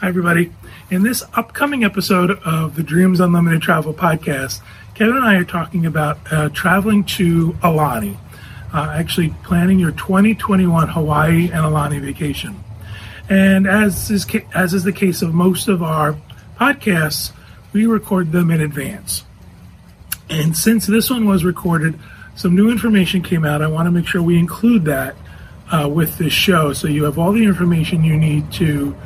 Hi, everybody. In this upcoming episode of the Dreams Unlimited Travel podcast, Kevin and I are talking about uh, traveling to Aulani, uh, actually planning your 2021 Hawaii and Aulani vacation. And as is, ca- as is the case of most of our podcasts, we record them in advance. And since this one was recorded, some new information came out. I want to make sure we include that uh, with this show so you have all the information you need to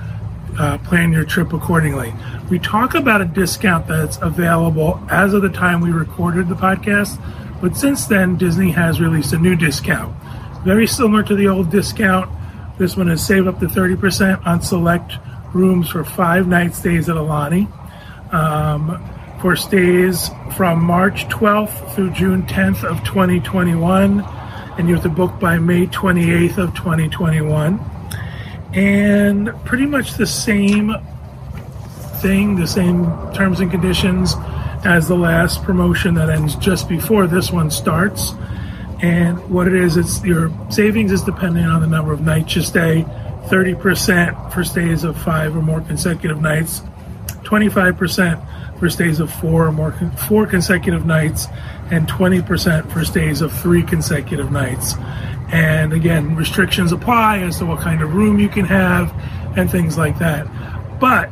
uh, plan your trip accordingly. We talk about a discount that's available as of the time we recorded the podcast, but since then, Disney has released a new discount. Very similar to the old discount. This one is save up to 30% on select rooms for five night stays at Aulani. Um, for stays from March 12th through June 10th of 2021, and you have to book by May 28th of 2021 and pretty much the same thing, the same terms and conditions as the last promotion that ends just before this one starts. And what it is, it's your savings is dependent on the number of nights you stay. 30% for stays of five or more consecutive nights, 25% for stays of four or more four consecutive nights, and 20% for stays of three consecutive nights. And again, restrictions apply as to what kind of room you can have and things like that. But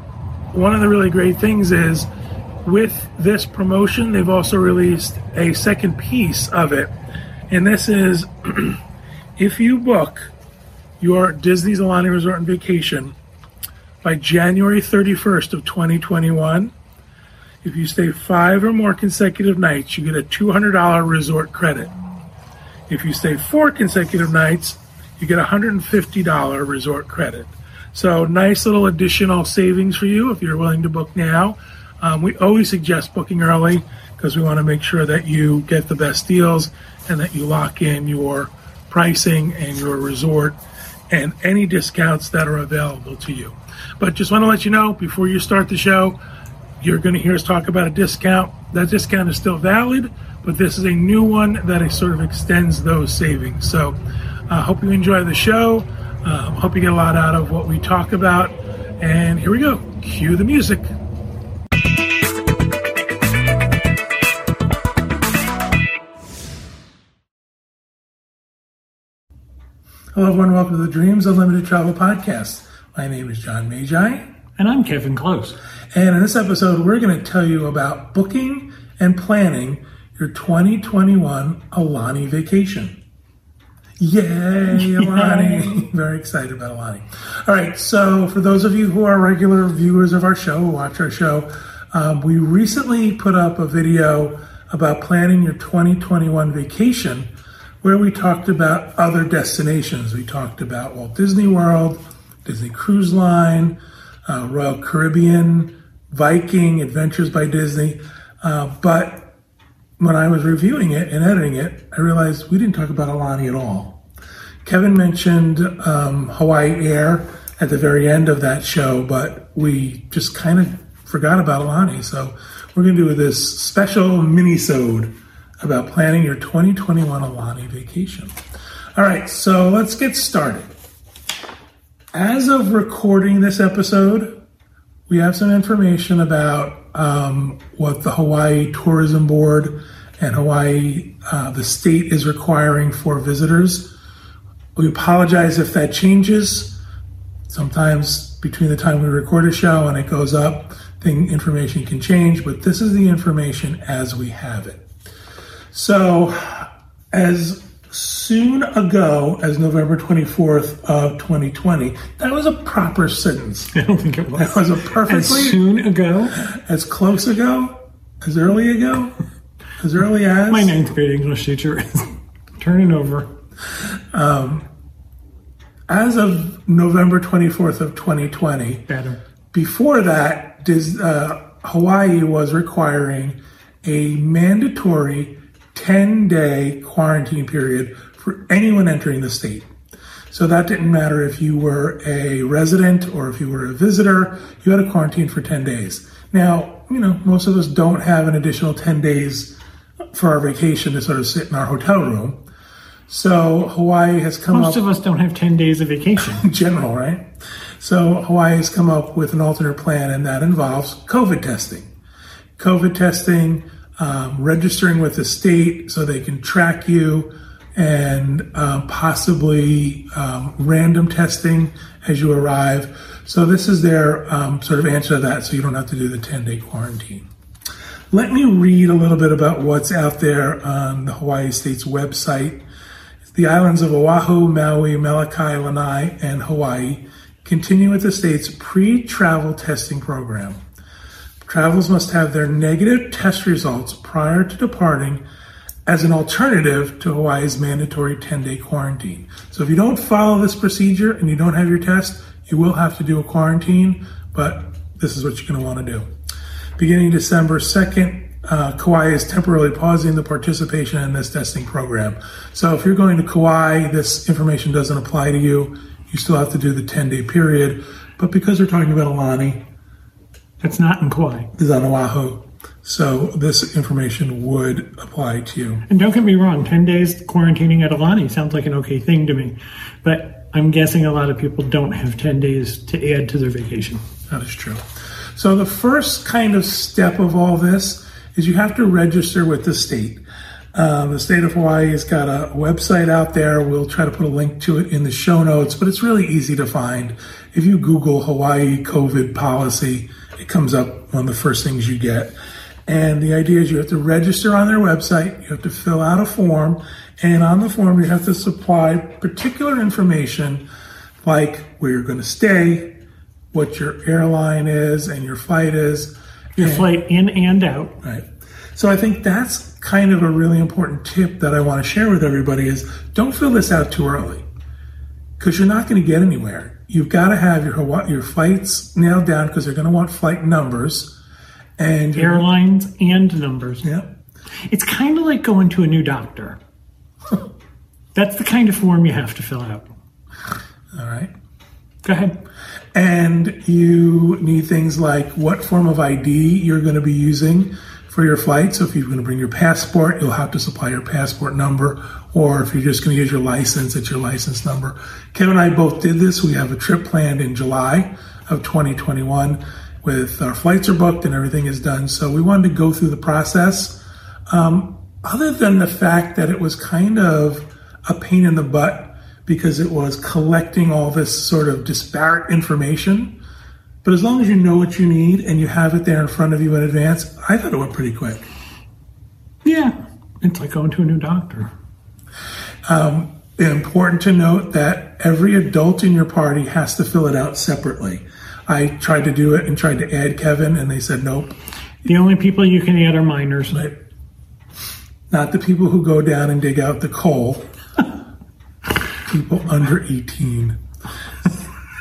one of the really great things is with this promotion, they've also released a second piece of it. And this is if you book your Disney's Aulani Resort and Vacation by January 31st of 2021, if you stay five or more consecutive nights, you get a $200 resort credit. If you stay four consecutive nights, you get a $150 resort credit. So, nice little additional savings for you if you're willing to book now. Um, we always suggest booking early because we want to make sure that you get the best deals and that you lock in your pricing and your resort and any discounts that are available to you. But just want to let you know before you start the show, you're going to hear us talk about a discount. That discount is still valid, but this is a new one that sort of extends those savings. So I uh, hope you enjoy the show. Uh, hope you get a lot out of what we talk about. And here we go. Cue the music. Hello, everyone. Welcome to the Dreams Unlimited Travel Podcast. My name is John Magi. And I'm Kevin Close. And in this episode, we're going to tell you about booking and planning your 2021 Aulani vacation. Yay, Aulani. Very excited about Aulani. All right, so for those of you who are regular viewers of our show, who watch our show, um, we recently put up a video about planning your 2021 vacation where we talked about other destinations. We talked about Walt Disney World, Disney Cruise Line, uh, Royal Caribbean, Viking, Adventures by Disney. Uh, but when I was reviewing it and editing it, I realized we didn't talk about Aulani at all. Kevin mentioned um, Hawaii Air at the very end of that show, but we just kind of forgot about Aulani. So we're going to do this special mini-sode about planning your 2021 Aulani vacation. All right, so let's get started. As of recording this episode, we have some information about um, what the Hawaii Tourism Board and Hawaii, uh, the state, is requiring for visitors. We apologize if that changes. Sometimes between the time we record a show and it goes up, thing information can change, but this is the information as we have it. So, as soon ago as November 24th of 2020, that was a proper sentence. I don't think it was. That was a perfectly as soon ago, as close ago, as early ago, as early as my ninth grade English teacher is turning over. Um, as of November 24th of 2020, Better. before that, Dis, uh, Hawaii was requiring a mandatory 10 day quarantine period for anyone entering the state. So that didn't matter if you were a resident or if you were a visitor, you had to quarantine for 10 days. Now, you know, most of us don't have an additional 10 days for our vacation to sort of sit in our hotel room. So Hawaii has come Most up Most of us don't have 10 days of vacation. in general, right? So Hawaii has come up with an alternate plan, and that involves COVID testing. COVID testing, um, registering with the state so they can track you, and uh, possibly um, random testing as you arrive. So this is their um, sort of answer to that, so you don't have to do the 10 day quarantine. Let me read a little bit about what's out there on the Hawaii State's website. The islands of Oahu, Maui, Molokai, Lanai, and Hawaii continue with the state's pre travel testing program. Travelers must have their negative test results prior to departing as an alternative to Hawaii's mandatory 10 day quarantine. So if you don't follow this procedure and you don't have your test, you will have to do a quarantine, but this is what you're going to want to do. Beginning December 2nd, uh, Kauai is temporarily pausing the participation in this testing program. So if you're going to Kauai, this information doesn't apply to you. You still have to do the 10 day period. But because we're talking about Aulani, That's not in Kauai. is on Oahu, so this information would apply to you. And don't get me wrong, 10 days quarantining at Aulani sounds like an okay thing to me. But I'm guessing a lot of people don't have 10 days to add to their vacation. That is true. So the first kind of step of all this is you have to register with the state. Um, the state of Hawaii has got a website out there. We'll try to put a link to it in the show notes, but it's really easy to find. If you Google Hawaii COVID policy, it comes up one of the first things you get. And the idea is you have to register on their website, you have to fill out a form, and on the form you have to supply particular information like where you're going to stay, what your airline is and your flight is. Your and- flight in and out. Right. So I think that's kind of a really important tip that I want to share with everybody is don't fill this out too early because you're not going to get anywhere. You've got to have your your flights nailed down because they're going to want flight numbers and uh, Airlines and numbers. yeah. It's kind of like going to a new doctor. That's the kind of form you have to fill out. All right. Go ahead. And you need things like what form of ID you're going to be using for your flight. So if you're going to bring your passport, you'll have to supply your passport number. Or if you're just going to use your license, it's your license number. Kevin and I both did this. We have a trip planned in July of 2021 with our flights are booked and everything is done. So we wanted to go through the process. Um, other than the fact that it was kind of a pain in the butt because it was collecting all this sort of disparate information. But as long as you know what you need and you have it there in front of you in advance, I thought it went pretty quick. Yeah. It's like going to a new doctor. Important to note that every adult in your party has to fill it out separately. I tried to do it and tried to add Kevin, and they said nope. The only people you can add are minors. But not the people who go down and dig out the coal. people under 18.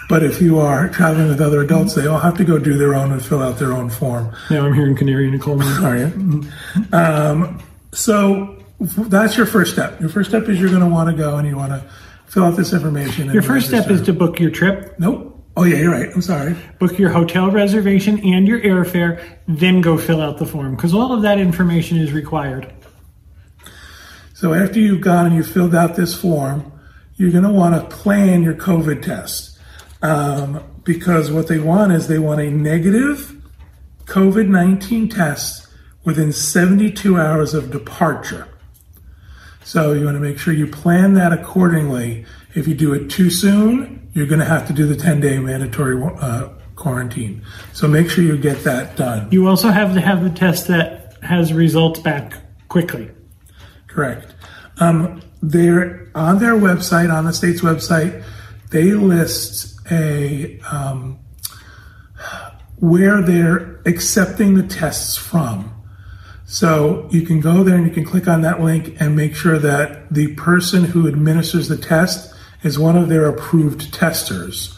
But if you are traveling with other adults, they all have to go do their own and fill out their own form. Now I'm hearing Canary in a coal mine. Are you? Um, so that's your first step. Your first step is you're going to want to go and you want to fill out this information. and Your first step is to book your trip, Nope. Oh, yeah, you're right. I'm sorry. book your hotel reservation and your airfare, then go fill out the form because all of that information is required. So after you've gone and you've filled out this form, you're going to want to plan your COVID test. Um, because what they want is they want a negative COVID 19 test within 72 hours of departure. So you want to make sure you plan that accordingly. If you do it too soon, you're going to have to do the 10 day mandatory uh, quarantine. So make sure you get that done. You also have to have the test that has results back quickly. Correct. Um, they're on their website, on the state's website, they list a um, where they're accepting the tests from. So you can go there and you can click on that link and make sure that the person who administers the test is one of their approved testers.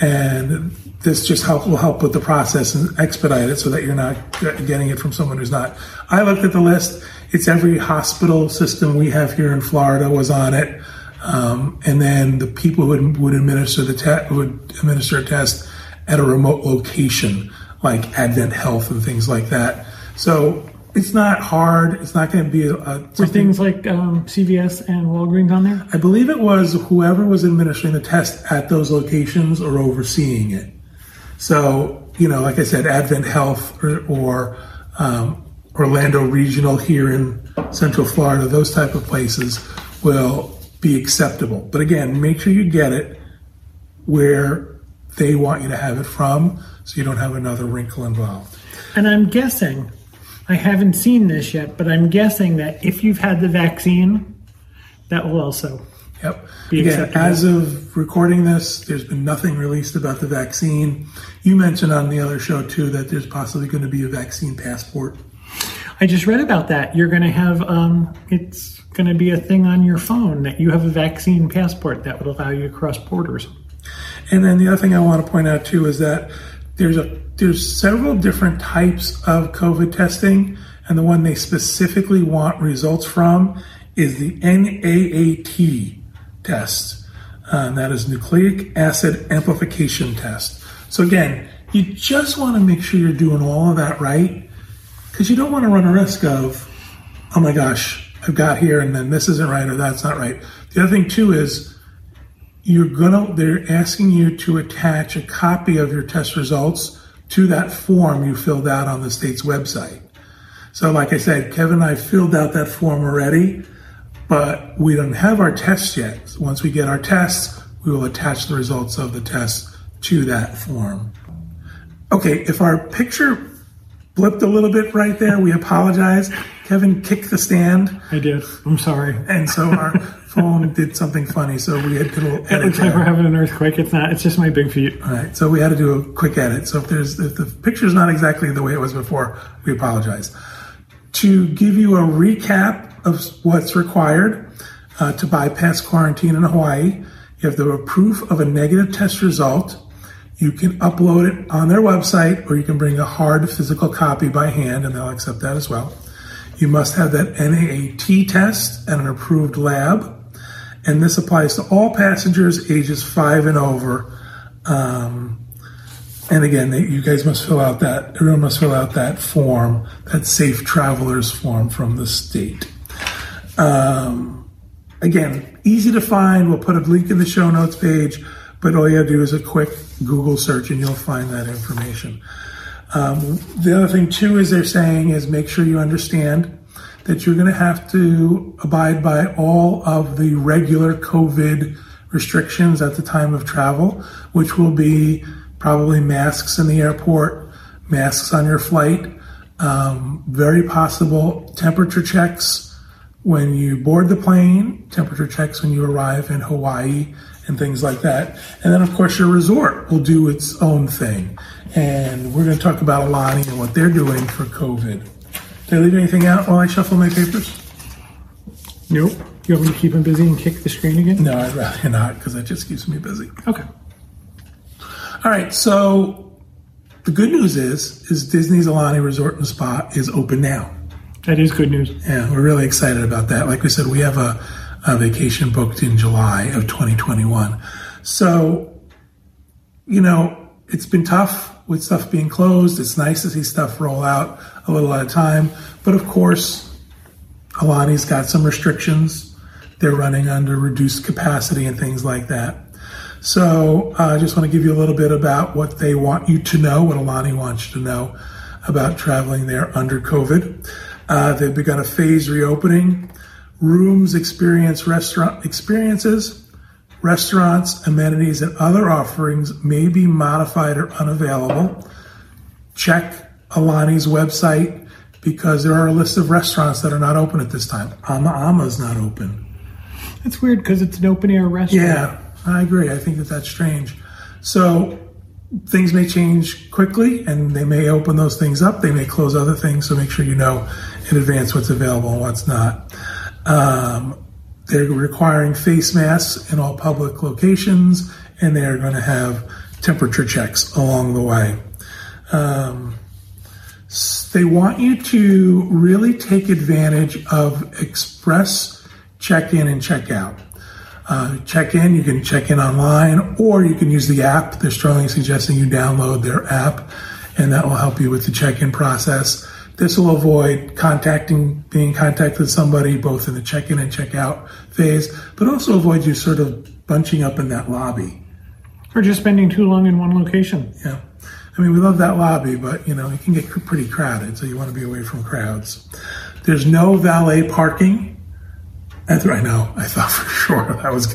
And this just help, will help with the process and expedite it so that you're not getting it from someone who's not. I looked at the list. It's every hospital system we have here in Florida was on it. Um, and then the people who would, would administer the test would administer a test at a remote location like Advent Health and things like that. So It's not hard. It's not going to be a, a Were things like um, CVS and Walgreens on there? I believe it was whoever was administering the test at those locations or overseeing it. So, you know, like I said, Advent Health or, or um, Orlando Regional here in Central Florida, those type of places will be acceptable. But again, make sure you get it where they want you to have it from so you don't have another wrinkle involved. And I'm guessing, I haven't seen this yet, but I'm guessing that if you've had the vaccine, that will also. Yep. Be Again, as of recording this, there's been nothing released about the vaccine. You mentioned on the other show too that there's possibly going to be a vaccine passport. I just read about that. You're going to have, um, it's going to be a thing on your phone that you have a vaccine passport that would allow you to cross borders. And then the other thing I want to point out too is that there's a there's several different types of COVID testing, and the one they specifically want results from is the NAAT test. Uh, and that is nucleic acid amplification test. So again, you just want to make sure you're doing all of that right, because you don't want to run a risk of, oh my gosh, I've got here and then this isn't right or that's not right. The other thing too is you're gonna they're asking you to attach a copy of your test results to that form you filled out on the state's website. So like I said, Kevin and I filled out that form already, but we don't have our tests yet. So once we get our tests, we will attach the results of the test to that form. Okay, if our picture blipped a little bit right there, we apologize. Kevin kicked the stand, I did. I'm sorry. and so our phone did something funny. So we had to do a little It edit like we're having an earthquake. It's not. It's just my big feet. All right, so we had to do a quick edit. So if there's if the picture's not exactly the way it was before, we apologize. To give you a recap of what's required uh, to bypass quarantine in Hawaii, you have the proof of a negative test result. You can upload it on their website, or you can bring a hard physical copy by hand, and they'll accept that as well. You must have that NAAT test and an approved lab and this applies to all passengers ages five and over. Um, and again, they, you guys must fill out that, everyone must fill out that form, that safe travelers form from the state. Um, again, easy to find. We'll put a link in the show notes page, but all you have to do is a quick Google search and you'll find that information. Um, the other thing too is they're saying is make sure you understand that you're going to have to abide by all of the regular COVID restrictions at the time of travel, which will be probably masks in the airport, masks on your flight, um, very possible temperature checks when you board the plane, temperature checks when you arrive in Hawaii, and things like that. And then, of course, your resort will do its own thing. And we're going to talk about Aulani and what they're doing for COVID. Did I leave anything out while I shuffle my papers? Nope. You want me to keep him busy and kick the screen again? No, I'd rather not because that just keeps me busy. Okay. All right, so the good news is is Disney's Aulani Resort and Spa is open now. That is good news. Yeah, we're really excited about that. Like we said, we have a, a vacation booked in July of 2021. So, you know, it's been tough with stuff being closed. It's nice to see stuff roll out a little at a time. But of course, Aulani's got some restrictions. They're running under reduced capacity and things like that. So uh, I just want to give you a little bit about what they want you to know, what Aulani wants you to know about traveling there under COVID. Uh, they've begun a phase reopening. Rooms experience restaurant experiences, restaurants, amenities, and other offerings may be modified or unavailable. Check Aulani's website because there are a list of restaurants that are not open at this time. Ama Ama is not open. That's weird because it's an open air restaurant. Yeah, I agree. I think that that's strange. So things may change quickly and they may open those things up. They may close other things. So make sure you know in advance what's available and what's not. Um, they're requiring face masks in all public locations and they're going to have temperature checks along the way. Um, they want you to really take advantage of express check in and check out. Uh, check in, you can check in online or you can use the app. They're strongly suggesting you download their app and that will help you with the check in process. This will avoid contacting, being contacted with somebody both in the check-in and check-out phase, but also avoid you sort of bunching up in that lobby. Or just spending too long in one location. Yeah. I mean, we love that lobby, but you know, it can get pretty crowded, so you want to be away from crowds. There's no valet parking. At the, I know, I thought for sure that was.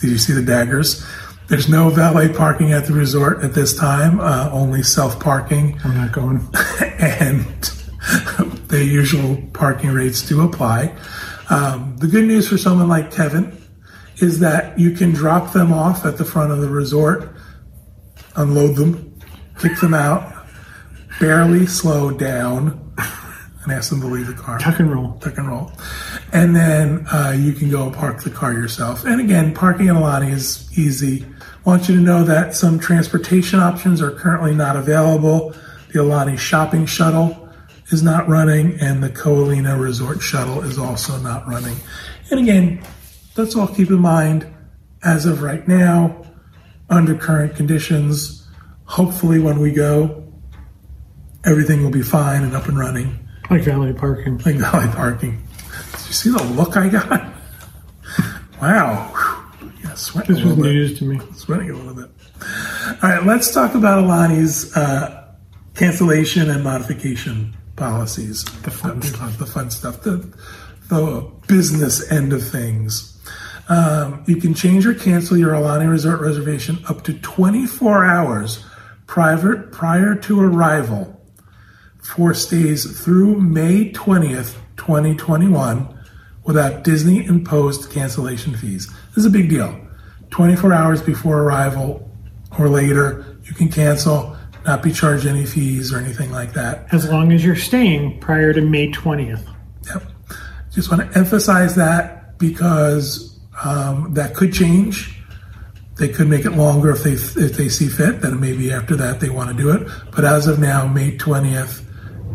Did you see the daggers? There's no valet parking at the resort at this time. Uh, only self parking. I'm not going. and the usual parking rates do apply. Um, the good news for someone like Kevin is that you can drop them off at the front of the resort, unload them, kick them out, barely slow down, and ask them to leave the car. Tuck and roll. Tuck and roll. And then uh, you can go and park the car yourself. And again, parking in Aulani is easy. I want you to know that some transportation options are currently not available. The Aulani shopping shuttle is not running, and the Ko Olina Resort Shuttle is also not running. And again, let's all keep in mind, as of right now, under current conditions, hopefully when we go, everything will be fine and up and running. Like valet parking. Like valet parking. Did you see the look I got? wow. Yeah, sweating this was news to me. Sweating a little bit. All right, let's talk about Aulani's uh, cancellation and modification policies, the fun stuff, the fun stuff, the, the business end of things. Um, you can change or cancel your Aulani Resort reservation up to 24 hours prior, prior to arrival for stays through May 20th, 2021 without Disney imposed cancellation fees. This is a big deal. 24 hours before arrival or later, you can cancel not be charged any fees or anything like that. As long as you're staying prior to May 20th. Yep. Just want to emphasize that because um, that could change. They could make it longer if they if they see fit. Then maybe after that they want to do it. But as of now, May 20th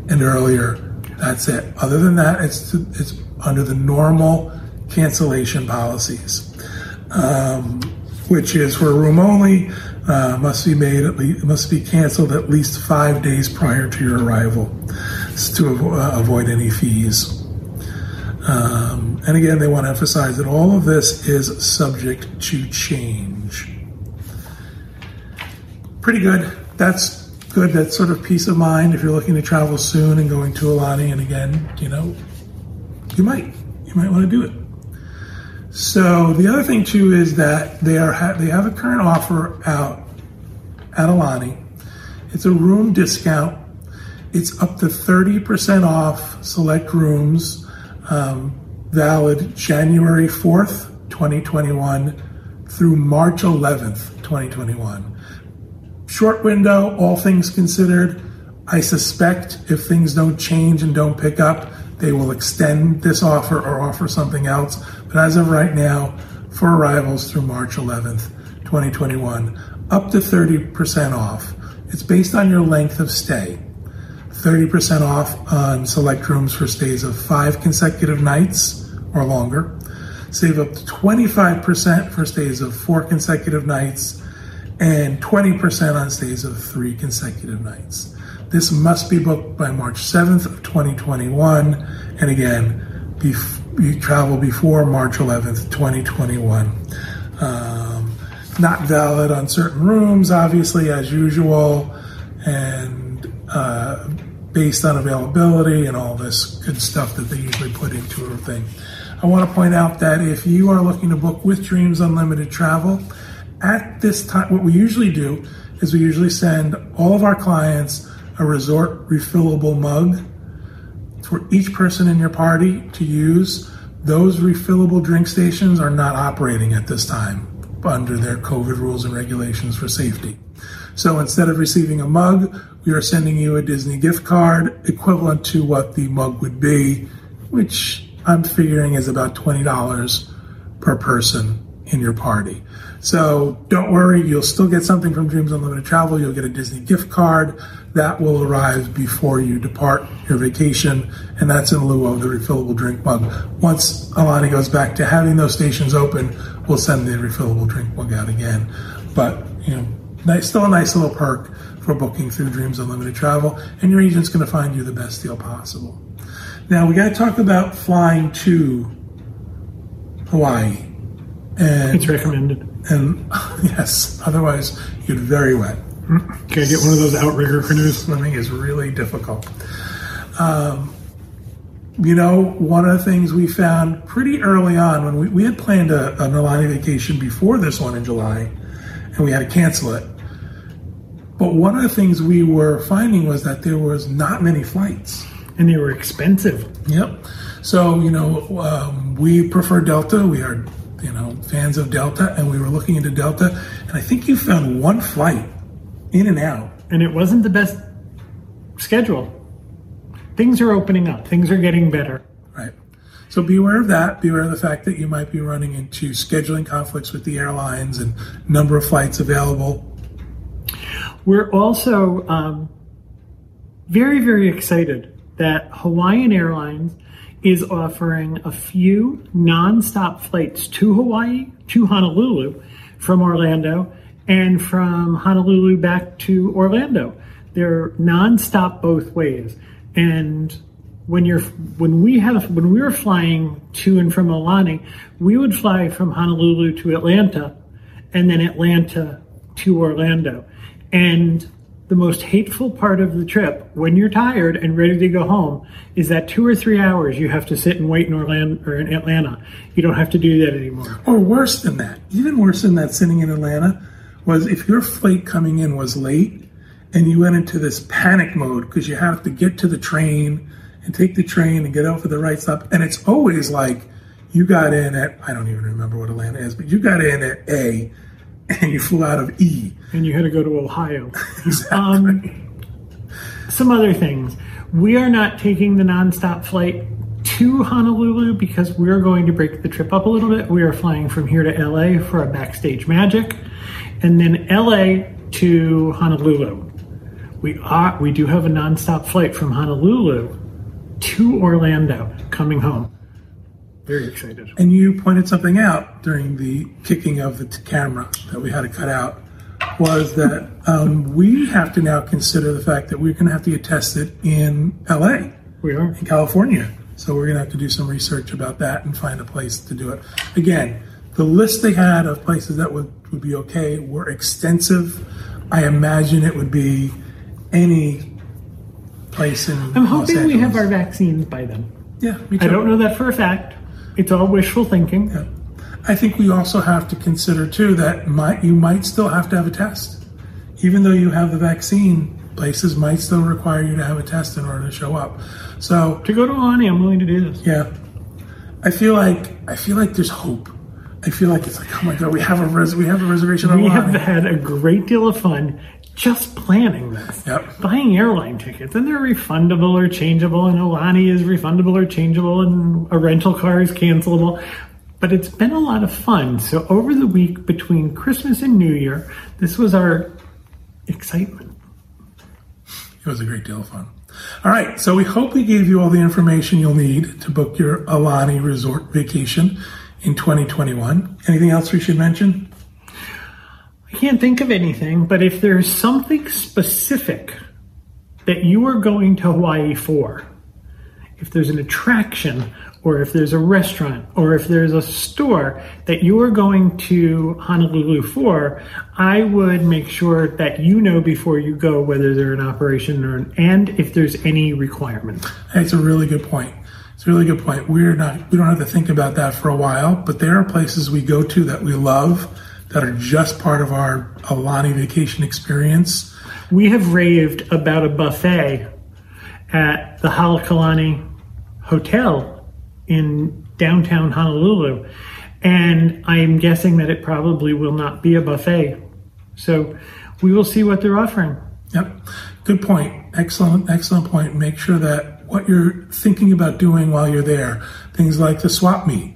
and earlier, that's it. Other than that, it's it's under the normal cancellation policies, um, which is for room only uh, must be made at least must be canceled at least five days prior to your arrival to avo- uh, avoid any fees. Um, and again, they want to emphasize that all of this is subject to change. Pretty good. That's good. That sort of peace of mind if you're looking to travel soon and going to Aulani. And again, you know, you might you might want to do it. So the other thing too is that they are they have a current offer out at Aulani. It's a room discount. It's up to thirty percent off select rooms, um, valid January fourth, twenty twenty one, through March eleventh, twenty twenty one. Short window, all things considered. I suspect if things don't change and don't pick up, they will extend this offer or offer something else. But as of right now, for arrivals through March 11th, 2021, up to 30% off. It's based on your length of stay. 30% off on select rooms for stays of five consecutive nights or longer. Save up to 25% for stays of four consecutive nights and 20% on stays of three consecutive nights. This must be booked by March 7th of 2021. And again, bef- you travel before March 11th, 2021. Um, not valid on certain rooms, obviously, as usual, and uh, based on availability and all this good stuff that they usually put into a thing. I want to point out that if you are looking to book with Dreams Unlimited Travel, at this time, what we usually do is we usually send all of our clients a resort refillable mug for each person in your party to use. Those refillable drink stations are not operating at this time under their COVID rules and regulations for safety. So instead of receiving a mug, we are sending you a Disney gift card equivalent to what the mug would be, which I'm figuring is about $20 per person in your party. So don't worry, you'll still get something from Dreams Unlimited Travel. You'll get a Disney gift card that will arrive before you depart your vacation, and that's in lieu of the refillable drink mug. Once Aulani goes back to having those stations open, we'll send the refillable drink mug out again. But you know, nice, still a nice little perk for booking through Dreams Unlimited Travel, and your agent's going to find you the best deal possible. Now we got to talk about flying to Hawaii. And, It's recommended. And yes, otherwise you get very wet. Can I get one of those outrigger canoes? Swimming is really difficult. Um, you know, one of the things we found pretty early on when we, we had planned a, an Aulani vacation before this one in July, and we had to cancel it. But one of the things we were finding was that there was not many flights. And they were expensive. Yep. So you know, um, we prefer Delta. We are, you know, fans of Delta, and we were looking into Delta, and I think you found one flight in and out. And it wasn't the best schedule. Things are opening up, things are getting better. Right. So be aware of that. Be aware of the fact that you might be running into scheduling conflicts with the airlines and number of flights available. We're also um, very, very excited that Hawaiian Airlines is offering a few nonstop flights to Hawaii, to Honolulu from Orlando, and from Honolulu back to Orlando. They're nonstop both ways. And when you're when we have when we were flying to and from Aulani, we would fly from Honolulu to Atlanta and then Atlanta to Orlando. And the most hateful part of the trip, when you're tired and ready to go home, is that two or three hours you have to sit and wait in Orlando or in Atlanta. You don't have to do that anymore. Or worse than that, even worse than that, sitting in Atlanta, was if your flight coming in was late and you went into this panic mode because you have to get to the train and take the train and get out for the right stop. And it's always like you got in at, I don't even remember what Atlanta is, but you got in at A and you flew out of E. And you had to go to Ohio. Exactly. Um, some other things. We are not taking the nonstop flight to Honolulu because we're going to break the trip up a little bit. We are flying from here to LA for a backstage magic, and then LA to Honolulu. We are we do have a nonstop flight from Honolulu to Orlando coming home. Very excited. And you pointed something out during the kicking of the t- camera that we had to cut out was that um, we have to now consider the fact that we're going to have to get tested in LA, We are. in California. So we're going to have to do some research about that and find a place to do it. Again, the list they had of places that would, would be okay were extensive. I imagine it would be any place in. I'm Los hoping we have our vaccines by then. Yeah, me I don't know that for a fact. It's all wishful thinking. Yeah. I think we also have to consider too that might you might still have to have a test, even though you have the vaccine. Places might still require you to have a test in order to show up. So To go to Aulani, I'm willing to do this. yeah, I feel like I feel like there's hope. I feel like it's like oh my god, we have a res- we have a reservation We have had a great deal of fun just planning this. Yep. Buying airline tickets, and they're refundable or changeable, and Aulani is refundable or changeable, and a rental car is cancelable. But it's been a lot of fun. So over the week between Christmas and New Year, this was our excitement. It was a great deal of fun. All right, so we hope we gave you all the information you'll need to book your Aulani Resort vacation in 2021. Anything else we should mention? I can't think of anything, but if there's something specific that you are going to Hawaii for, if there's an attraction, or if there's a restaurant, or if there's a store that you are going to Honolulu for, I would make sure that you know before you go whether they're in operation or and if there's any requirement. That's a really good point. It's a really good point. We're not we don't have to think about that for a while, but there are places we go to that we love that are just part of our Aulani vacation experience. We have raved about a buffet at the Halekulani Hotel in downtown Honolulu, and I'm guessing that it probably will not be a buffet. So we will see what they're offering. Yep. Good point. Excellent, excellent point. Make sure that what you're thinking about doing while you're there, things like the swap meet,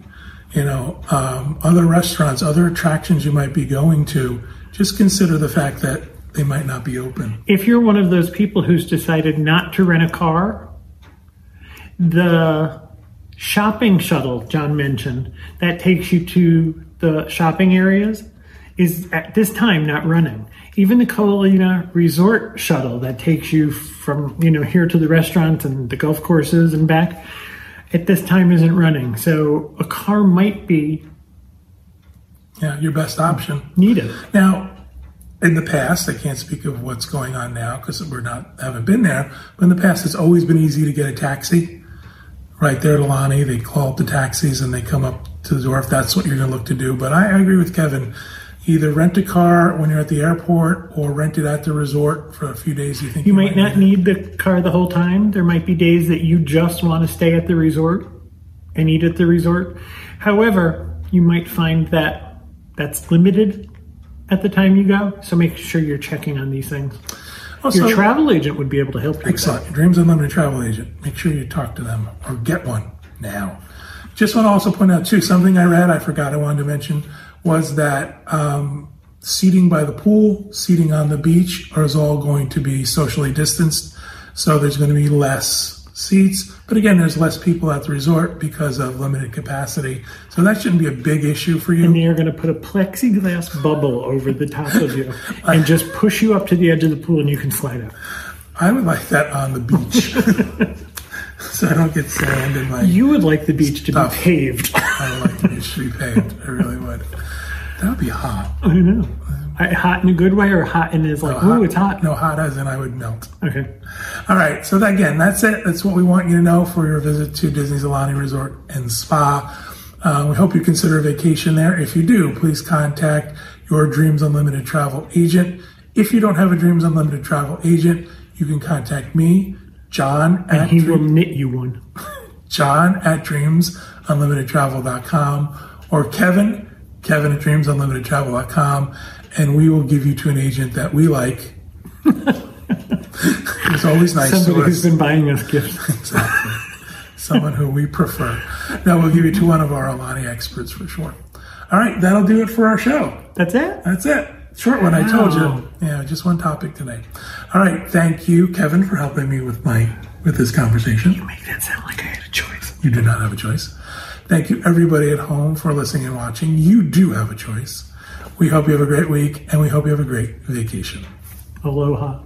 you know, um, other restaurants, other attractions you might be going to, just consider the fact that they might not be open. If you're one of those people who's decided not to rent a car, the shopping shuttle John mentioned that takes you to the shopping areas is at this time not running. Even the Ko Olina Resort shuttle that takes you from you know here to the restaurant and the golf courses and back at this time isn't running. So a car might be Yeah, your best option. needed. Now, in the past, I can't speak of what's going on now because we're not haven't been there. But in the past, it's always been easy to get a taxi. Right there at Lonnie, they call up the taxis and they come up to the door if that's what you're going to look to do. But I, I agree with Kevin. Either rent a car when you're at the airport or rent it at the resort for a few days. You think You might not need the car the whole time. There might be days that you just want to stay at the resort and eat at the resort. However, you might find that that's limited at the time you go. So make sure you're checking on these things. Also, Your travel agent would be able to help you. Excellent. Dreams Unlimited travel agent. Make sure you talk to them or get one now. Just want to also point out too something I read. I forgot I wanted to mention was that um, seating by the pool, seating on the beach, is all going to be socially distanced. So there's going to be less seats. But again, there's less people at the resort because of limited capacity. So that shouldn't be a big issue for you. And they're going to put a plexiglass bubble over the top of you and just push you up to the edge of the pool and you can slide out. I would like that on the beach. so I don't get sand in my You would like the beach to be paved. I would like the beach to be paved. I really would. That would be hot. I don't know. I- Hot in a good way or hot in is like, ooh, it's hot. No, hot as in I would melt. Okay. All right. So that, again, that's it. That's what we want you to know for your visit to Disney's Aulani Resort and Spa. Uh, we hope you consider a vacation there. If you do, please contact your Dreams Unlimited travel agent. If you don't have a Dreams Unlimited travel agent, you can contact me, John at He Dream- will knit you one. John at dreamsunlimitedtravel.com or Kevin, Kevin at dreamsunlimitedtravel.com, and we will give you to an agent that we like. it's always nice Somebody to who's been buying us gifts. Exactly. Someone who we prefer. Now we'll give you to one of our Aulani experts for sure. All right, that'll do it for our show. That's it. That's it. Short one, I told you. Yeah, just one topic today. All right, thank you, Kevin, for helping me with my with this conversation. You Make that sound like I had a choice. You do not have a choice. Thank you, everybody at home, for listening and watching. You do have a choice. We hope you have a great week and we hope you have a great vacation. Aloha.